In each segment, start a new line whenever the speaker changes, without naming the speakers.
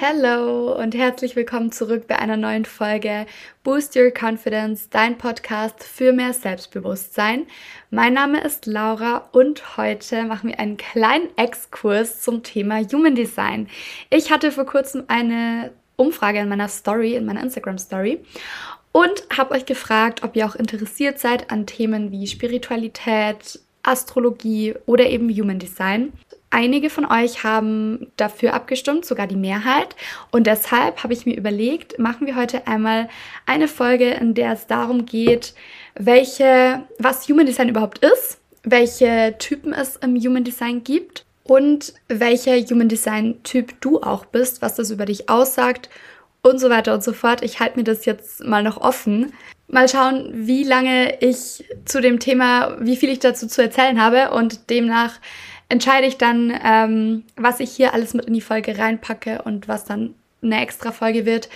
Hallo und herzlich willkommen zurück bei einer neuen Folge Boost Your Confidence, dein Podcast für mehr Selbstbewusstsein. Mein Name ist Laura und heute machen wir einen kleinen Exkurs zum Thema Human Design. Ich hatte vor kurzem eine Umfrage in meiner Story, in meiner Instagram Story und habe euch gefragt, ob ihr auch interessiert seid an Themen wie Spiritualität, Astrologie oder eben Human Design. Einige von euch haben dafür abgestimmt, sogar die Mehrheit. Und deshalb habe ich mir überlegt, machen wir heute einmal eine Folge, in der es darum geht, welche, was Human Design überhaupt ist, welche Typen es im Human Design gibt und welcher Human Design Typ du auch bist, was das über dich aussagt und so weiter und so fort. Ich halte mir das jetzt mal noch offen. Mal schauen, wie lange ich zu dem Thema, wie viel ich dazu zu erzählen habe und demnach entscheide ich dann, ähm, was ich hier alles mit in die Folge reinpacke und was dann eine extra Folge wird.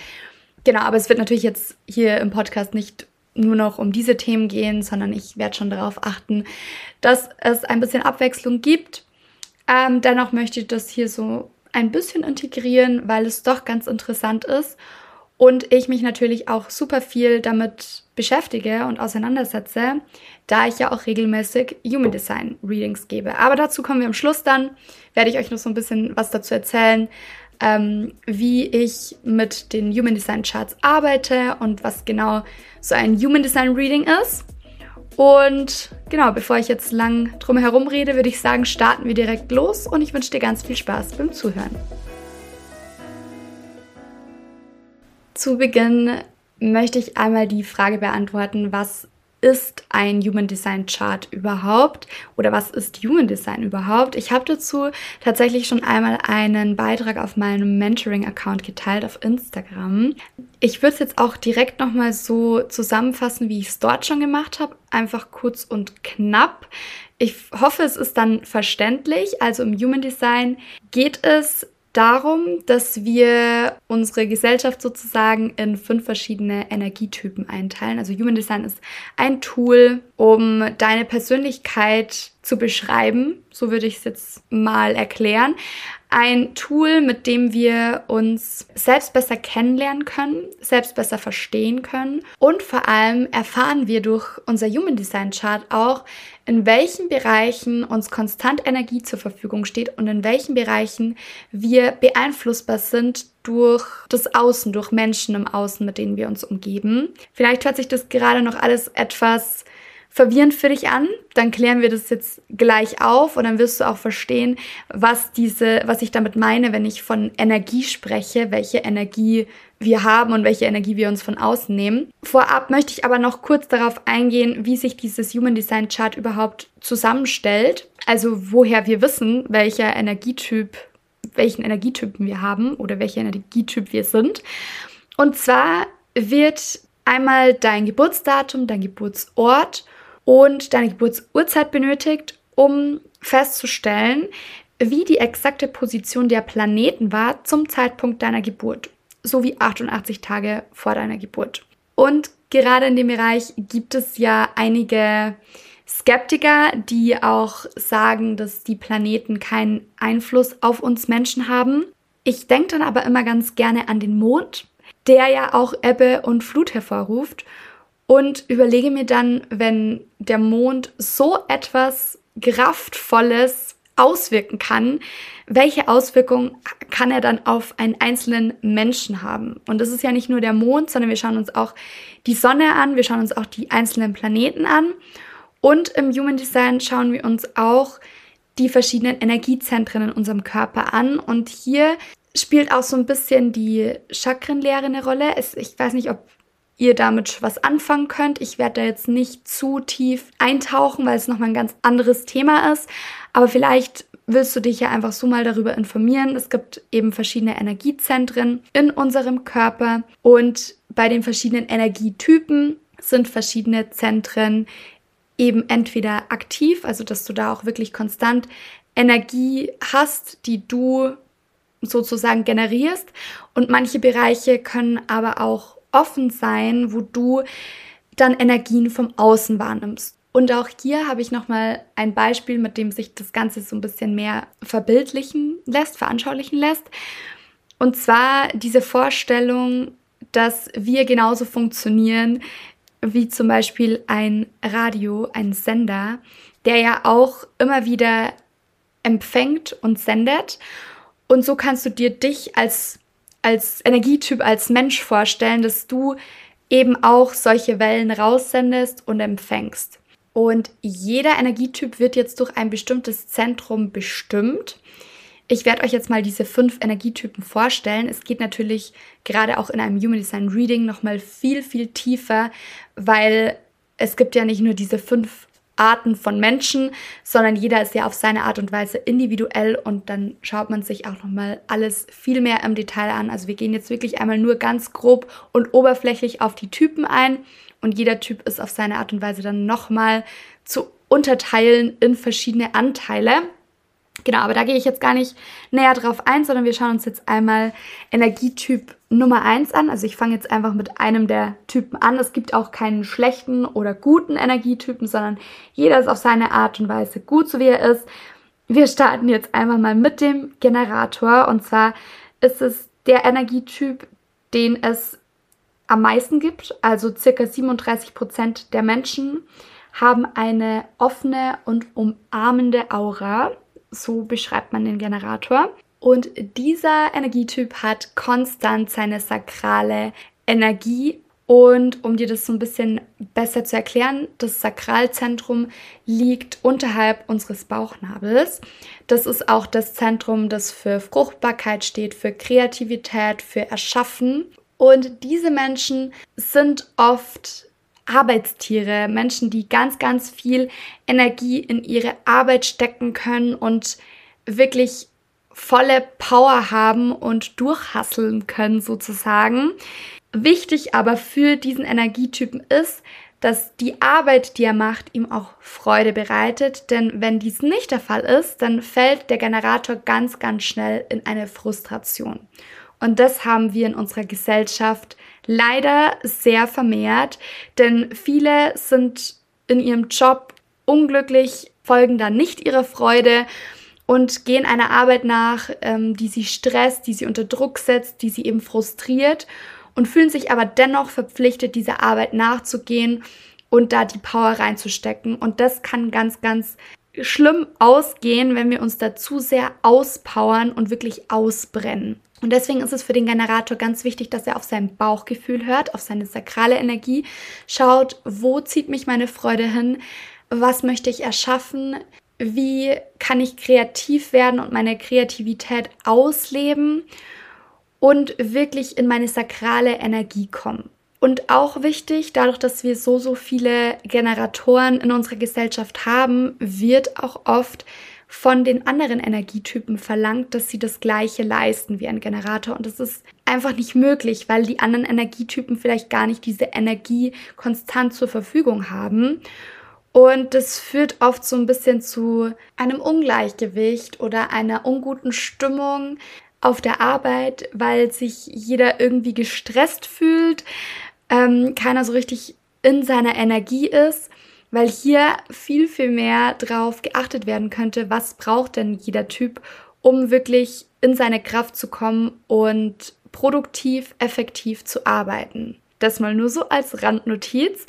Genau, aber es wird natürlich jetzt hier im Podcast nicht nur noch um diese Themen gehen, sondern ich werde schon darauf achten, dass es ein bisschen Abwechslung gibt. Ähm, dennoch möchte ich das hier so ein bisschen integrieren, weil es doch ganz interessant ist und ich mich natürlich auch super viel damit beschäftige und auseinandersetze, da ich ja auch regelmäßig Human Design Readings gebe. Aber dazu kommen wir am Schluss dann, werde ich euch noch so ein bisschen was dazu erzählen, ähm, wie ich mit den Human Design Charts arbeite und was genau so ein Human Design Reading ist. Und genau, bevor ich jetzt lang drum herum rede, würde ich sagen, starten wir direkt los und ich wünsche dir ganz viel Spaß beim Zuhören. Zu Beginn möchte ich einmal die Frage beantworten, was ist ein Human Design Chart überhaupt oder was ist Human Design überhaupt? Ich habe dazu tatsächlich schon einmal einen Beitrag auf meinem Mentoring-Account geteilt auf Instagram. Ich würde es jetzt auch direkt nochmal so zusammenfassen, wie ich es dort schon gemacht habe. Einfach kurz und knapp. Ich hoffe, es ist dann verständlich. Also im Human Design geht es darum, dass wir unsere Gesellschaft sozusagen in fünf verschiedene Energietypen einteilen. Also Human Design ist ein Tool, um deine Persönlichkeit zu beschreiben. So würde ich es jetzt mal erklären. Ein Tool, mit dem wir uns selbst besser kennenlernen können, selbst besser verstehen können und vor allem erfahren wir durch unser Human Design Chart auch, in welchen Bereichen uns konstant Energie zur Verfügung steht und in welchen Bereichen wir beeinflussbar sind durch das Außen, durch Menschen im Außen, mit denen wir uns umgeben. Vielleicht hört sich das gerade noch alles etwas verwirrend für dich an, dann klären wir das jetzt gleich auf und dann wirst du auch verstehen, was diese, was ich damit meine, wenn ich von Energie spreche, welche Energie wir haben und welche Energie wir uns von außen nehmen. Vorab möchte ich aber noch kurz darauf eingehen, wie sich dieses Human Design Chart überhaupt zusammenstellt. Also woher wir wissen, welcher Energietyp, welchen Energietypen wir haben oder welcher Energietyp wir sind. Und zwar wird einmal dein Geburtsdatum, dein Geburtsort und deine Geburtsurzeit benötigt, um festzustellen, wie die exakte Position der Planeten war zum Zeitpunkt deiner Geburt, sowie 88 Tage vor deiner Geburt. Und gerade in dem Bereich gibt es ja einige Skeptiker, die auch sagen, dass die Planeten keinen Einfluss auf uns Menschen haben. Ich denke dann aber immer ganz gerne an den Mond, der ja auch Ebbe und Flut hervorruft und überlege mir dann, wenn der Mond so etwas Kraftvolles auswirken kann, welche Auswirkungen kann er dann auf einen einzelnen Menschen haben? Und das ist ja nicht nur der Mond, sondern wir schauen uns auch die Sonne an, wir schauen uns auch die einzelnen Planeten an. Und im Human Design schauen wir uns auch die verschiedenen Energiezentren in unserem Körper an. Und hier spielt auch so ein bisschen die Chakrenlehre eine Rolle. Es, ich weiß nicht, ob ihr damit was anfangen könnt. Ich werde da jetzt nicht zu tief eintauchen, weil es nochmal ein ganz anderes Thema ist. Aber vielleicht willst du dich ja einfach so mal darüber informieren. Es gibt eben verschiedene Energiezentren in unserem Körper und bei den verschiedenen Energietypen sind verschiedene Zentren eben entweder aktiv, also dass du da auch wirklich konstant Energie hast, die du sozusagen generierst und manche Bereiche können aber auch offen sein, wo du dann Energien vom Außen wahrnimmst. Und auch hier habe ich nochmal ein Beispiel, mit dem sich das Ganze so ein bisschen mehr verbildlichen lässt, veranschaulichen lässt. Und zwar diese Vorstellung, dass wir genauso funktionieren wie zum Beispiel ein Radio, ein Sender, der ja auch immer wieder empfängt und sendet. Und so kannst du dir dich als, als Energietyp, als Mensch vorstellen, dass du eben auch solche Wellen raussendest und empfängst. Und jeder Energietyp wird jetzt durch ein bestimmtes Zentrum bestimmt. Ich werde euch jetzt mal diese fünf Energietypen vorstellen. Es geht natürlich gerade auch in einem Human Design Reading nochmal viel, viel tiefer, weil es gibt ja nicht nur diese fünf Arten von Menschen, sondern jeder ist ja auf seine Art und Weise individuell und dann schaut man sich auch nochmal alles viel mehr im Detail an. Also wir gehen jetzt wirklich einmal nur ganz grob und oberflächlich auf die Typen ein und jeder Typ ist auf seine Art und Weise dann nochmal zu unterteilen in verschiedene Anteile. Genau, aber da gehe ich jetzt gar nicht näher drauf ein, sondern wir schauen uns jetzt einmal Energietyp Nummer 1 an. Also ich fange jetzt einfach mit einem der Typen an. Es gibt auch keinen schlechten oder guten Energietypen, sondern jeder ist auf seine Art und Weise gut, so wie er ist. Wir starten jetzt einfach mal mit dem Generator und zwar ist es der Energietyp, den es am meisten gibt. Also circa 37 Prozent der Menschen haben eine offene und umarmende Aura. So beschreibt man den Generator. Und dieser Energietyp hat konstant seine sakrale Energie. Und um dir das so ein bisschen besser zu erklären, das Sakralzentrum liegt unterhalb unseres Bauchnabels. Das ist auch das Zentrum, das für Fruchtbarkeit steht, für Kreativität, für Erschaffen. Und diese Menschen sind oft Arbeitstiere, Menschen, die ganz, ganz viel Energie in ihre Arbeit stecken können und wirklich volle Power haben und durchhasseln können sozusagen. Wichtig aber für diesen Energietypen ist, dass die Arbeit, die er macht, ihm auch Freude bereitet. Denn wenn dies nicht der Fall ist, dann fällt der Generator ganz, ganz schnell in eine Frustration. Und das haben wir in unserer Gesellschaft leider sehr vermehrt, denn viele sind in ihrem Job unglücklich, folgen da nicht ihrer Freude und gehen einer Arbeit nach, ähm, die sie stresst, die sie unter Druck setzt, die sie eben frustriert und fühlen sich aber dennoch verpflichtet, dieser Arbeit nachzugehen und da die Power reinzustecken. Und das kann ganz, ganz schlimm ausgehen, wenn wir uns da zu sehr auspowern und wirklich ausbrennen. Und deswegen ist es für den Generator ganz wichtig, dass er auf sein Bauchgefühl hört, auf seine sakrale Energie, schaut, wo zieht mich meine Freude hin, was möchte ich erschaffen, wie kann ich kreativ werden und meine Kreativität ausleben und wirklich in meine sakrale Energie kommen. Und auch wichtig, dadurch, dass wir so, so viele Generatoren in unserer Gesellschaft haben, wird auch oft von den anderen Energietypen verlangt, dass sie das gleiche leisten wie ein Generator. Und das ist einfach nicht möglich, weil die anderen Energietypen vielleicht gar nicht diese Energie konstant zur Verfügung haben. Und das führt oft so ein bisschen zu einem Ungleichgewicht oder einer unguten Stimmung auf der Arbeit, weil sich jeder irgendwie gestresst fühlt, ähm, keiner so richtig in seiner Energie ist weil hier viel, viel mehr drauf geachtet werden könnte, was braucht denn jeder Typ, um wirklich in seine Kraft zu kommen und produktiv, effektiv zu arbeiten. Das mal nur so als Randnotiz.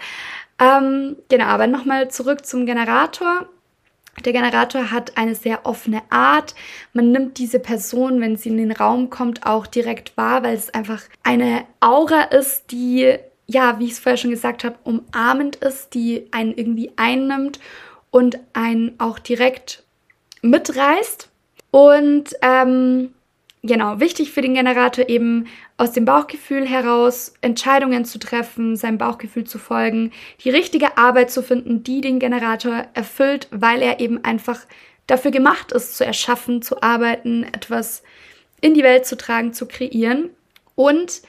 Ähm, genau, aber nochmal zurück zum Generator. Der Generator hat eine sehr offene Art. Man nimmt diese Person, wenn sie in den Raum kommt, auch direkt wahr, weil es einfach eine Aura ist, die ja, wie ich es vorher schon gesagt habe, umarmend ist, die einen irgendwie einnimmt und einen auch direkt mitreißt. Und ähm, genau, wichtig für den Generator eben aus dem Bauchgefühl heraus Entscheidungen zu treffen, seinem Bauchgefühl zu folgen, die richtige Arbeit zu finden, die den Generator erfüllt, weil er eben einfach dafür gemacht ist, zu erschaffen, zu arbeiten, etwas in die Welt zu tragen, zu kreieren. Und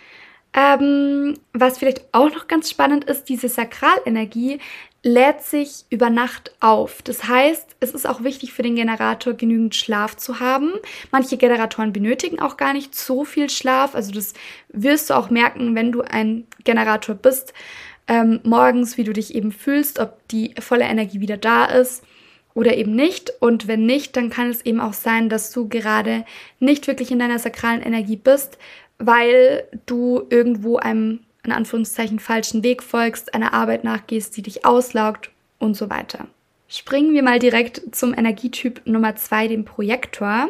ähm, was vielleicht auch noch ganz spannend ist, diese Sakralenergie lädt sich über Nacht auf. Das heißt, es ist auch wichtig für den Generator, genügend Schlaf zu haben. Manche Generatoren benötigen auch gar nicht so viel Schlaf. Also das wirst du auch merken, wenn du ein Generator bist. ähm, morgens, wie du dich eben fühlst, ob die volle Energie wieder da ist oder eben nicht. Und wenn nicht, dann kann es eben auch sein, dass du gerade nicht wirklich in deiner sakralen Energie bist, weil du irgendwo einem in Anführungszeichen falschen Weg folgst, einer Arbeit nachgehst, die dich auslaugt und so weiter. Springen wir mal direkt zum Energietyp Nummer zwei, dem Projektor.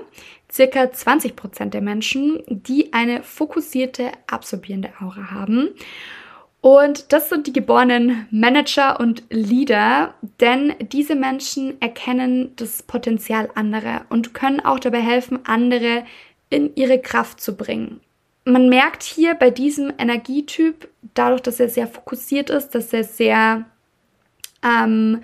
Circa 20 Prozent der Menschen, die eine fokussierte, absorbierende Aura haben. Und das sind die geborenen Manager und Leader, denn diese Menschen erkennen das Potenzial anderer und können auch dabei helfen, andere in ihre Kraft zu bringen. Man merkt hier bei diesem Energietyp, dadurch, dass er sehr fokussiert ist, dass er sehr ähm,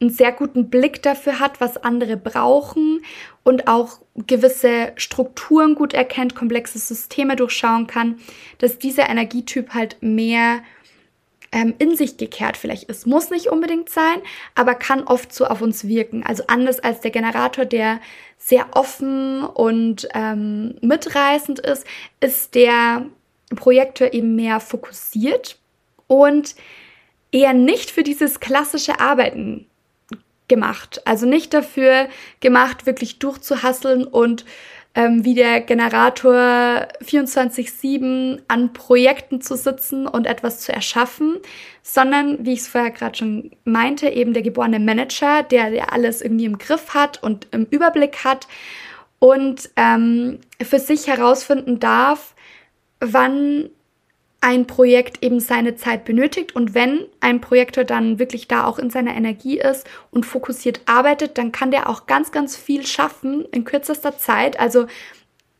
einen sehr guten Blick dafür hat, was andere brauchen und auch gewisse Strukturen gut erkennt, komplexe Systeme durchschauen kann, dass dieser Energietyp halt mehr ähm, in sich gekehrt vielleicht ist. Muss nicht unbedingt sein, aber kann oft so auf uns wirken. Also anders als der Generator, der sehr offen und ähm, mitreißend ist, ist der Projektor eben mehr fokussiert und eher nicht für dieses klassische Arbeiten gemacht. Also nicht dafür gemacht, wirklich durchzuhasseln und ähm, wie der Generator 24-7 an Projekten zu sitzen und etwas zu erschaffen, sondern, wie ich es vorher gerade schon meinte, eben der geborene Manager, der, der alles irgendwie im Griff hat und im Überblick hat und ähm, für sich herausfinden darf, wann ein Projekt eben seine Zeit benötigt und wenn ein Projektor dann wirklich da auch in seiner Energie ist und fokussiert arbeitet, dann kann der auch ganz, ganz viel schaffen in kürzester Zeit. Also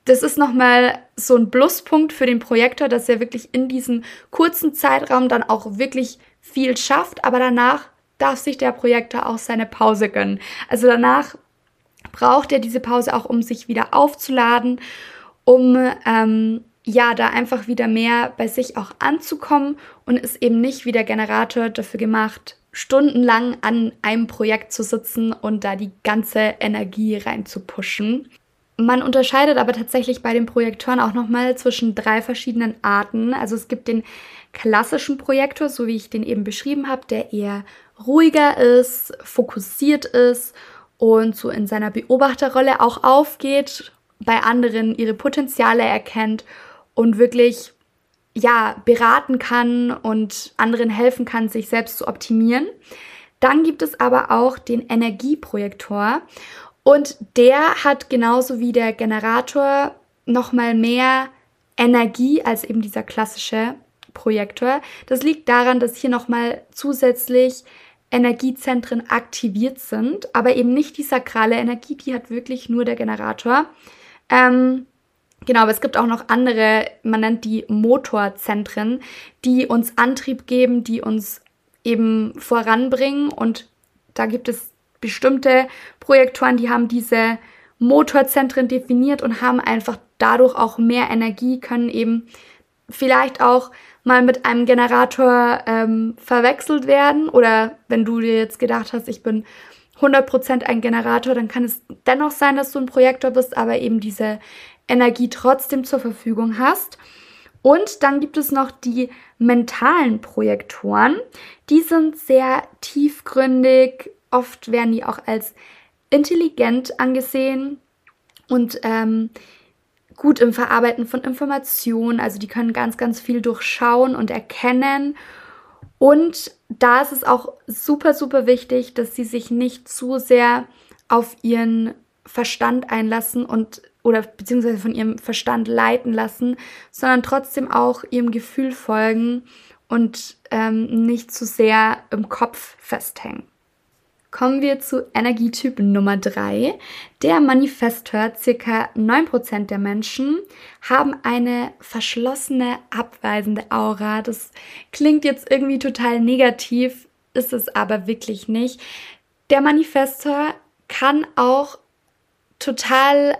das ist nochmal so ein Pluspunkt für den Projektor, dass er wirklich in diesem kurzen Zeitraum dann auch wirklich viel schafft, aber danach darf sich der Projektor auch seine Pause gönnen. Also danach braucht er diese Pause auch, um sich wieder aufzuladen, um ähm, ja, da einfach wieder mehr bei sich auch anzukommen und ist eben nicht wie der Generator dafür gemacht, stundenlang an einem Projekt zu sitzen und da die ganze Energie rein zu pushen. Man unterscheidet aber tatsächlich bei den Projektoren auch nochmal zwischen drei verschiedenen Arten. Also es gibt den klassischen Projektor, so wie ich den eben beschrieben habe, der eher ruhiger ist, fokussiert ist und so in seiner Beobachterrolle auch aufgeht, bei anderen ihre Potenziale erkennt und wirklich ja beraten kann und anderen helfen kann, sich selbst zu optimieren. Dann gibt es aber auch den Energieprojektor und der hat genauso wie der Generator noch mal mehr Energie als eben dieser klassische Projektor. Das liegt daran, dass hier noch mal zusätzlich Energiezentren aktiviert sind, aber eben nicht die sakrale Energie, die hat wirklich nur der Generator. Ähm, Genau, aber es gibt auch noch andere, man nennt die Motorzentren, die uns Antrieb geben, die uns eben voranbringen. Und da gibt es bestimmte Projektoren, die haben diese Motorzentren definiert und haben einfach dadurch auch mehr Energie, können eben vielleicht auch mal mit einem Generator ähm, verwechselt werden. Oder wenn du dir jetzt gedacht hast, ich bin 100% ein Generator, dann kann es dennoch sein, dass du ein Projektor bist, aber eben diese Energie trotzdem zur Verfügung hast. Und dann gibt es noch die mentalen Projektoren. Die sind sehr tiefgründig. Oft werden die auch als intelligent angesehen und ähm, gut im Verarbeiten von Informationen. Also die können ganz, ganz viel durchschauen und erkennen. Und da ist es auch super, super wichtig, dass sie sich nicht zu sehr auf ihren Verstand einlassen und oder beziehungsweise von ihrem Verstand leiten lassen, sondern trotzdem auch ihrem Gefühl folgen und ähm, nicht zu sehr im Kopf festhängen. Kommen wir zu Energietyp Nummer 3. Der Manifestor, circa 9% der Menschen, haben eine verschlossene, abweisende Aura. Das klingt jetzt irgendwie total negativ, ist es aber wirklich nicht. Der Manifestor kann auch total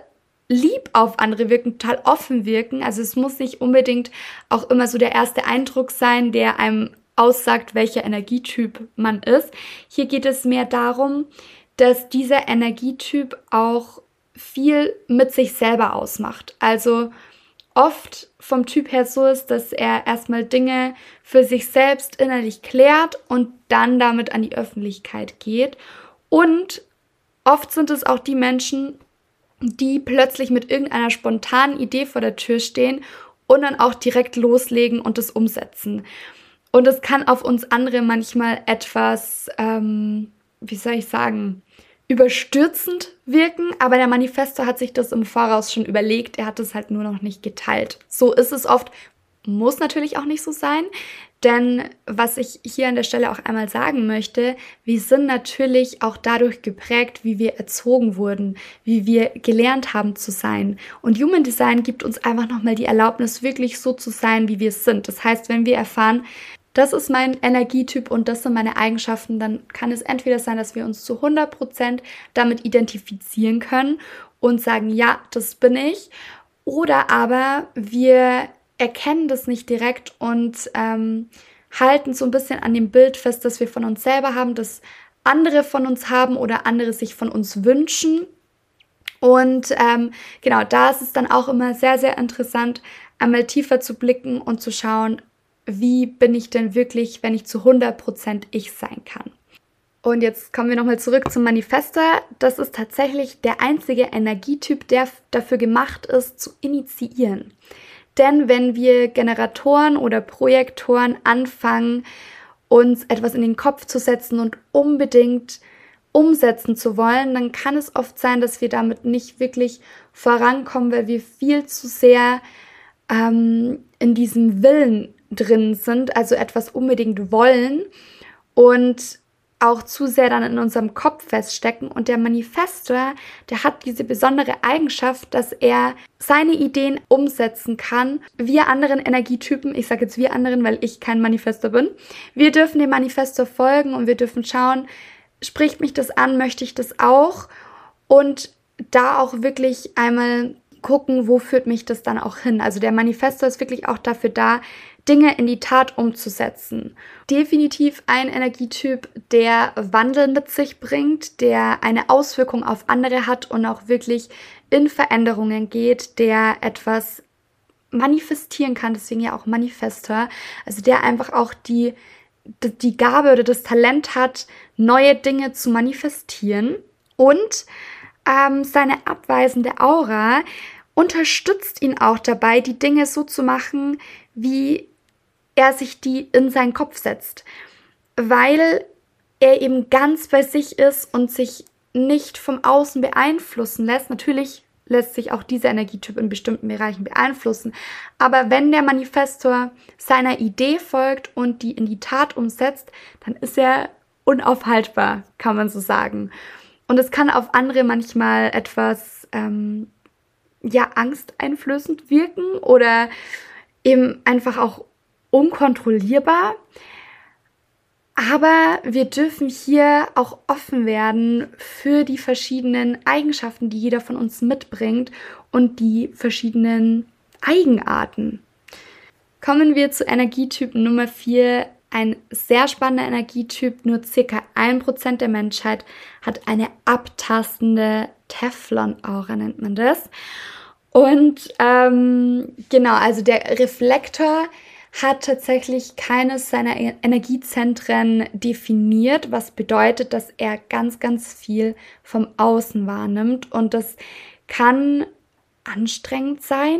lieb auf andere wirken, total offen wirken. Also es muss nicht unbedingt auch immer so der erste Eindruck sein, der einem aussagt, welcher Energietyp man ist. Hier geht es mehr darum, dass dieser Energietyp auch viel mit sich selber ausmacht. Also oft vom Typ her so ist, dass er erstmal Dinge für sich selbst innerlich klärt und dann damit an die Öffentlichkeit geht. Und oft sind es auch die Menschen, die plötzlich mit irgendeiner spontanen Idee vor der Tür stehen und dann auch direkt loslegen und es umsetzen. Und es kann auf uns andere manchmal etwas, ähm, wie soll ich sagen, überstürzend wirken, aber der Manifesto hat sich das im Voraus schon überlegt, er hat es halt nur noch nicht geteilt. So ist es oft, muss natürlich auch nicht so sein, denn was ich hier an der Stelle auch einmal sagen möchte, wir sind natürlich auch dadurch geprägt, wie wir erzogen wurden, wie wir gelernt haben zu sein. Und Human Design gibt uns einfach nochmal die Erlaubnis, wirklich so zu sein, wie wir sind. Das heißt, wenn wir erfahren, das ist mein Energietyp und das sind meine Eigenschaften, dann kann es entweder sein, dass wir uns zu 100% damit identifizieren können und sagen, ja, das bin ich, oder aber wir erkennen das nicht direkt und ähm, halten so ein bisschen an dem Bild fest, dass wir von uns selber haben, dass andere von uns haben oder andere sich von uns wünschen. Und ähm, genau, da ist es dann auch immer sehr, sehr interessant, einmal tiefer zu blicken und zu schauen, wie bin ich denn wirklich, wenn ich zu 100% ich sein kann. Und jetzt kommen wir nochmal zurück zum Manifester. Das ist tatsächlich der einzige Energietyp, der dafür gemacht ist, zu initiieren. Denn wenn wir Generatoren oder Projektoren anfangen, uns etwas in den Kopf zu setzen und unbedingt umsetzen zu wollen, dann kann es oft sein, dass wir damit nicht wirklich vorankommen, weil wir viel zu sehr ähm, in diesem Willen drin sind, also etwas unbedingt wollen. Und auch zu sehr dann in unserem Kopf feststecken. Und der Manifestor, der hat diese besondere Eigenschaft, dass er seine Ideen umsetzen kann. Wir anderen Energietypen, ich sage jetzt wir anderen, weil ich kein Manifestor bin, wir dürfen dem Manifestor folgen und wir dürfen schauen, spricht mich das an, möchte ich das auch? Und da auch wirklich einmal gucken, wo führt mich das dann auch hin. Also der Manifestor ist wirklich auch dafür da, Dinge in die Tat umzusetzen. Definitiv ein Energietyp, der Wandel mit sich bringt, der eine Auswirkung auf andere hat und auch wirklich in Veränderungen geht, der etwas manifestieren kann, deswegen ja auch Manifestor, also der einfach auch die, die Gabe oder das Talent hat, neue Dinge zu manifestieren und ähm, seine abweisende Aura unterstützt ihn auch dabei, die Dinge so zu machen, wie er sich die in seinen Kopf setzt, weil er eben ganz bei sich ist und sich nicht vom Außen beeinflussen lässt. Natürlich lässt sich auch dieser Energietyp in bestimmten Bereichen beeinflussen. Aber wenn der Manifestor seiner Idee folgt und die in die Tat umsetzt, dann ist er unaufhaltbar, kann man so sagen. Und es kann auf andere manchmal etwas ähm, ja angsteinflößend wirken oder eben einfach auch unkontrollierbar. Aber wir dürfen hier auch offen werden für die verschiedenen Eigenschaften, die jeder von uns mitbringt und die verschiedenen Eigenarten. Kommen wir zu Energietyp Nummer 4. Ein sehr spannender Energietyp, nur circa 1% der Menschheit hat eine abtastende Teflon-Aura, nennt man das. Und ähm, genau, also der Reflektor hat tatsächlich keines seiner e- Energiezentren definiert, was bedeutet, dass er ganz, ganz viel vom Außen wahrnimmt. Und das kann anstrengend sein,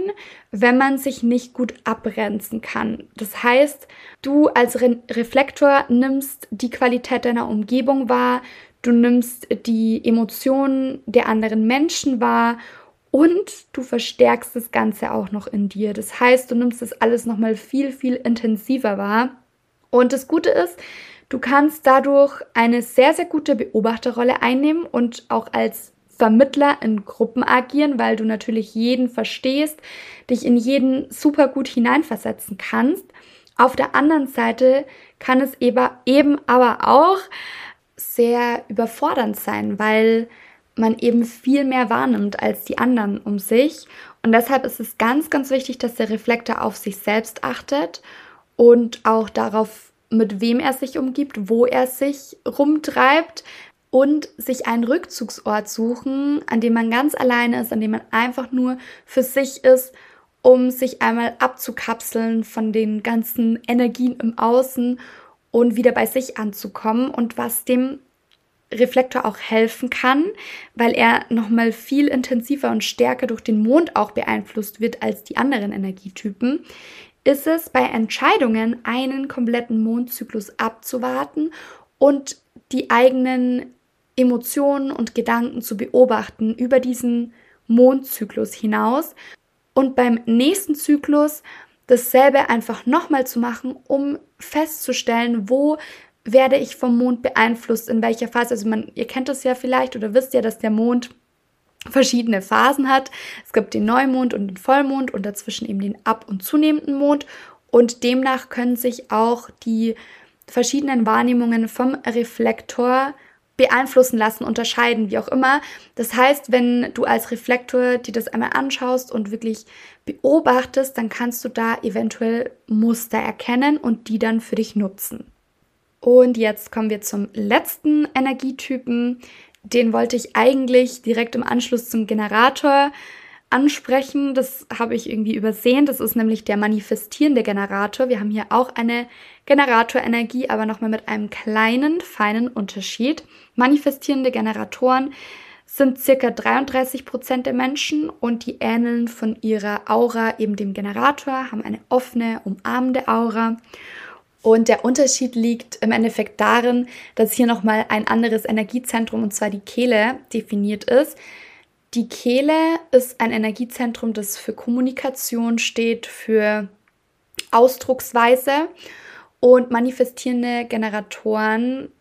wenn man sich nicht gut abgrenzen kann. Das heißt, du als Re Reflektor nimmst die Qualität deiner Umgebung wahr, du nimmst die Emotionen der anderen Menschen wahr und du verstärkst das Ganze auch noch in dir. Das heißt, du nimmst das alles nochmal viel, viel intensiver wahr. Und das Gute ist, du kannst dadurch eine sehr, sehr gute Beobachterrolle einnehmen und auch als Vermittler in Gruppen agieren, weil du natürlich jeden verstehst, dich in jeden super gut hineinversetzen kannst. Auf der anderen Seite kann es eben aber auch sehr überfordernd sein, weil man eben viel mehr wahrnimmt als die anderen um sich. Und deshalb ist es ganz, ganz wichtig, dass der Reflektor auf sich selbst achtet und auch darauf, mit wem er sich umgibt, wo er sich rumtreibt und sich einen Rückzugsort suchen, an dem man ganz alleine ist, an dem man einfach nur für sich ist um sich einmal abzukapseln von den ganzen Energien im Außen und wieder bei sich anzukommen und was dem Reflektor auch helfen kann, weil er nochmal viel intensiver und stärker durch den Mond auch beeinflusst wird als die anderen Energietypen, ist es bei Entscheidungen einen kompletten Mondzyklus abzuwarten und die eigenen Emotionen und Gedanken zu beobachten über diesen Mondzyklus hinaus und beim nächsten Zyklus dasselbe einfach nochmal zu machen, um festzustellen, wo werde ich vom Mond beeinflusst, in welcher Phase. Also man, ihr kennt das ja vielleicht oder wisst ja, dass der Mond verschiedene Phasen hat. Es gibt den Neumond und den Vollmond und dazwischen eben den ab- und zunehmenden Mond. Und demnach können sich auch die verschiedenen Wahrnehmungen vom Reflektor beeinflussen lassen, unterscheiden, wie auch immer. Das heißt, wenn du als Reflektor dir das einmal anschaust und wirklich beobachtest, dann kannst du da eventuell Muster erkennen und die dann für dich nutzen. Und jetzt kommen wir zum letzten Energietypen. Den wollte ich eigentlich direkt im Anschluss zum Generator ansprechen. Das habe ich irgendwie übersehen. Das ist nämlich der manifestierende Generator. Wir haben hier auch eine Generatorenergie, aber nochmal mit einem kleinen, feinen Unterschied. Manifestierende Generatoren sind circa 33 Prozent der Menschen und die ähneln von ihrer Aura eben dem Generator, haben eine offene, umarmende Aura. Und der Unterschied liegt im Endeffekt darin, dass hier nochmal ein anderes Energiezentrum, und zwar die Kehle, definiert ist. Die Kehle ist ein Energiezentrum, das für Kommunikation steht, für Ausdrucksweise und manifestierende Generatoren,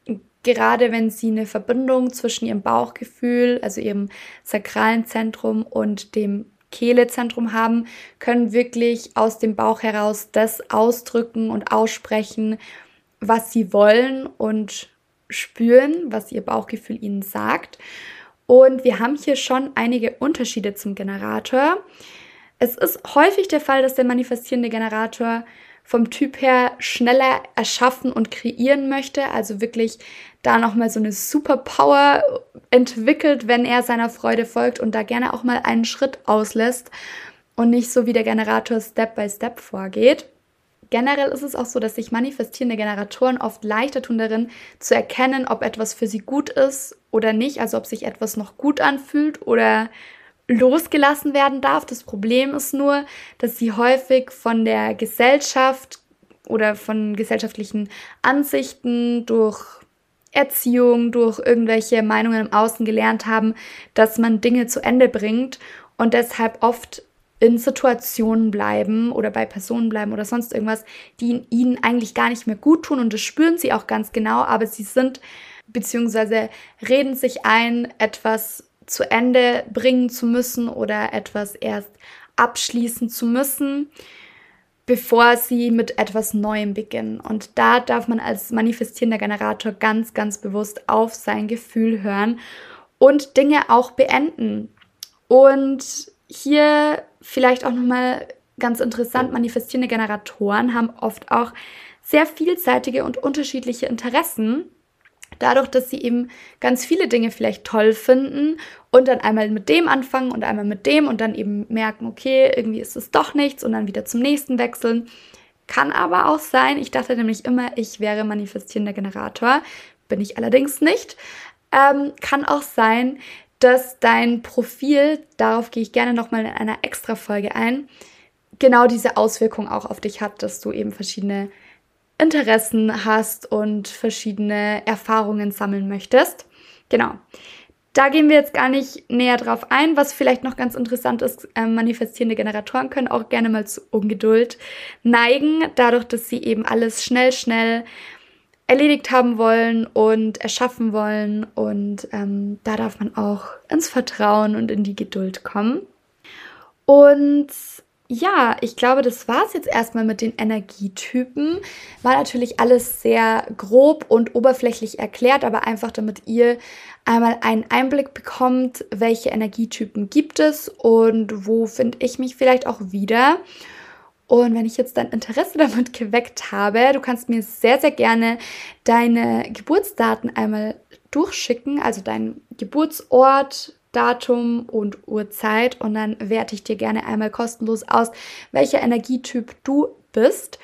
gerade wenn sie eine Verbindung zwischen ihrem Bauchgefühl, also ihrem sakralen Zentrum und dem Kehlezentrum haben, können wirklich aus dem Bauch heraus das ausdrücken und aussprechen, was sie wollen und spüren, was ihr Bauchgefühl ihnen sagt. Und wir haben hier schon einige Unterschiede zum Generator. Es ist häufig der Fall, dass der manifestierende Generator vom Typ her schneller erschaffen und kreieren möchte, also wirklich da nochmal so eine Superpower entwickelt, wenn er seiner Freude folgt und da gerne auch mal einen Schritt auslässt und nicht so wie der Generator Step by Step vorgeht. Generell ist es auch so, dass sich manifestierende Generatoren oft leichter tun darin zu erkennen, ob etwas für sie gut ist oder nicht, also ob sich etwas noch gut anfühlt oder losgelassen werden darf. Das Problem ist nur, dass sie häufig von der Gesellschaft oder von gesellschaftlichen Ansichten durch Erziehung, durch irgendwelche Meinungen im Außen gelernt haben, dass man Dinge zu Ende bringt und deshalb oft in Situationen bleiben oder bei Personen bleiben oder sonst irgendwas, die ihnen eigentlich gar nicht mehr gut tun und das spüren sie auch ganz genau, aber sie sind beziehungsweise reden sich ein, etwas zu Ende bringen zu müssen oder etwas erst abschließen zu müssen bevor sie mit etwas Neuem beginnen. Und da darf man als manifestierender Generator ganz, ganz bewusst auf sein Gefühl hören und Dinge auch beenden. Und hier vielleicht auch nochmal ganz interessant, manifestierende Generatoren haben oft auch sehr vielseitige und unterschiedliche Interessen dadurch, dass sie eben ganz viele Dinge vielleicht toll finden und dann einmal mit dem anfangen und einmal mit dem und dann eben merken, okay, irgendwie ist es doch nichts und dann wieder zum nächsten wechseln. Kann aber auch sein, ich dachte nämlich immer, ich wäre manifestierender Generator, bin ich allerdings nicht. Ähm, kann auch sein, dass dein Profil, darauf gehe ich gerne nochmal in einer extra Folge ein, genau diese Auswirkung auch auf dich hat, dass du eben verschiedene Interessen hast und verschiedene Erfahrungen sammeln möchtest. Genau. Da gehen wir jetzt gar nicht näher drauf ein. Was vielleicht noch ganz interessant ist, äh, manifestierende Generatoren können auch gerne mal zu Ungeduld neigen, dadurch, dass sie eben alles schnell, schnell erledigt haben wollen und erschaffen wollen. Und ähm, da darf man auch ins Vertrauen und in die Geduld kommen. Und ja, ich glaube, das war es jetzt erstmal mit den Energietypen. War natürlich alles sehr grob und oberflächlich erklärt, aber einfach damit ihr einmal einen Einblick bekommt, welche Energietypen gibt es und wo finde ich mich vielleicht auch wieder. Und wenn ich jetzt dein Interesse damit geweckt habe, du kannst mir sehr, sehr gerne deine Geburtsdaten einmal durchschicken, also deinen Geburtsort, Datum und Uhrzeit und dann werte ich dir gerne einmal kostenlos aus, welcher Energietyp du bist.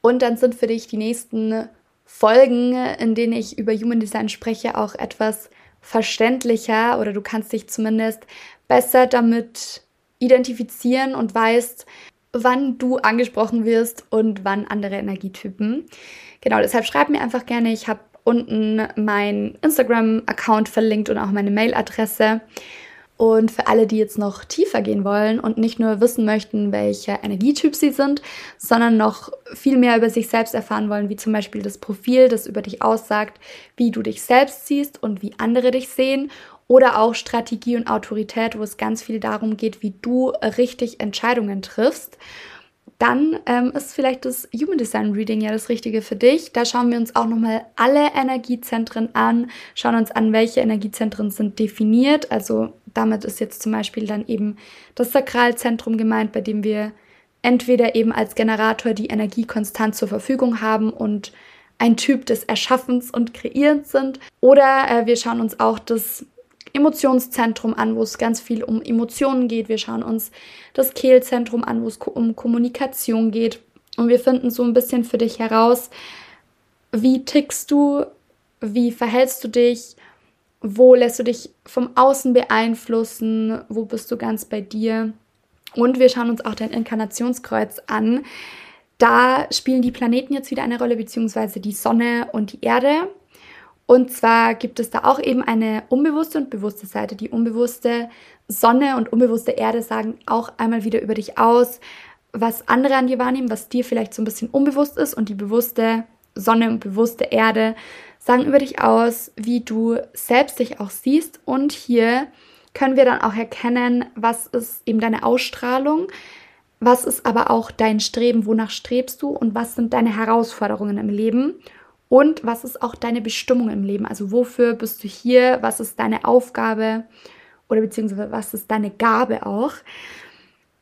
Und dann sind für dich die nächsten Folgen, in denen ich über Human Design spreche, auch etwas verständlicher oder du kannst dich zumindest besser damit identifizieren und weißt, wann du angesprochen wirst und wann andere Energietypen. Genau, deshalb schreib mir einfach gerne. Ich habe unten meinen Instagram-Account verlinkt und auch meine Mailadresse. Und für alle, die jetzt noch tiefer gehen wollen und nicht nur wissen möchten, welcher Energietyp sie sind, sondern noch viel mehr über sich selbst erfahren wollen, wie zum Beispiel das Profil, das über dich aussagt, wie du dich selbst siehst und wie andere dich sehen. Oder auch Strategie und Autorität, wo es ganz viel darum geht, wie du richtig Entscheidungen triffst dann ähm, ist vielleicht das Human Design Reading ja das Richtige für dich. Da schauen wir uns auch nochmal alle Energiezentren an, schauen uns an, welche Energiezentren sind definiert. Also damit ist jetzt zum Beispiel dann eben das Sakralzentrum gemeint, bei dem wir entweder eben als Generator die Energie konstant zur Verfügung haben und ein Typ des Erschaffens und Kreierens sind. Oder äh, wir schauen uns auch das Emotionszentrum an, wo es ganz viel um Emotionen geht. Wir schauen uns das Kehlzentrum an, wo es um Kommunikation geht. Und wir finden so ein bisschen für dich heraus, wie tickst du, wie verhältst du dich, wo lässt du dich vom Außen beeinflussen, wo bist du ganz bei dir. Und wir schauen uns auch dein Inkarnationskreuz an. Da spielen die Planeten jetzt wieder eine Rolle, beziehungsweise die Sonne und die Erde. Und zwar gibt es da auch eben eine unbewusste und bewusste Seite. Die unbewusste Sonne und unbewusste Erde sagen auch einmal wieder über dich aus, was andere an dir wahrnehmen, was dir vielleicht so ein bisschen unbewusst ist. Und die bewusste Sonne und bewusste Erde sagen über dich aus, wie du selbst dich auch siehst. Und hier können wir dann auch erkennen, was ist eben deine Ausstrahlung, was ist aber auch dein Streben, wonach strebst du und was sind deine Herausforderungen im Leben. Und was ist auch deine Bestimmung im Leben? Also wofür bist du hier? Was ist deine Aufgabe? Oder beziehungsweise was ist deine Gabe auch?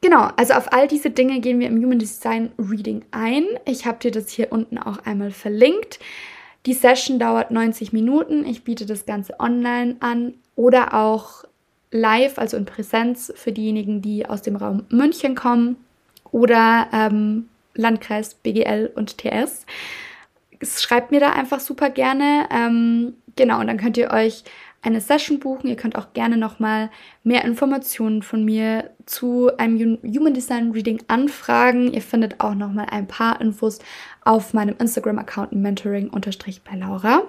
Genau, also auf all diese Dinge gehen wir im Human Design Reading ein. Ich habe dir das hier unten auch einmal verlinkt. Die Session dauert 90 Minuten. Ich biete das Ganze online an oder auch live, also in Präsenz für diejenigen, die aus dem Raum München kommen oder ähm, Landkreis BGL und TS schreibt mir da einfach super gerne. Ähm, genau, und dann könnt ihr euch eine Session buchen. Ihr könnt auch gerne nochmal mehr Informationen von mir zu einem Human Design Reading anfragen. Ihr findet auch nochmal ein paar Infos auf meinem Instagram-Account mentoring bei Laura.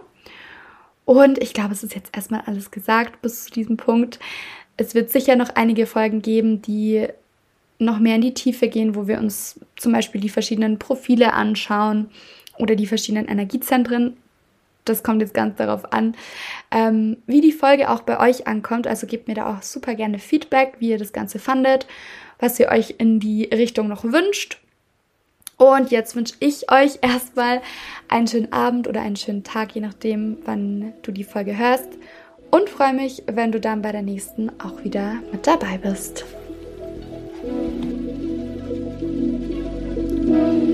Und ich glaube, es ist jetzt erstmal alles gesagt bis zu diesem Punkt. Es wird sicher noch einige Folgen geben, die noch mehr in die Tiefe gehen, wo wir uns zum Beispiel die verschiedenen Profile anschauen oder die verschiedenen Energiezentren. Das kommt jetzt ganz darauf an, ähm, wie die Folge auch bei euch ankommt. Also gebt mir da auch super gerne Feedback, wie ihr das Ganze fandet, was ihr euch in die Richtung noch wünscht. Und jetzt wünsche ich euch erstmal einen schönen Abend oder einen schönen Tag, je nachdem, wann du die Folge hörst. Und freue mich, wenn du dann bei der nächsten auch wieder mit dabei bist. Musik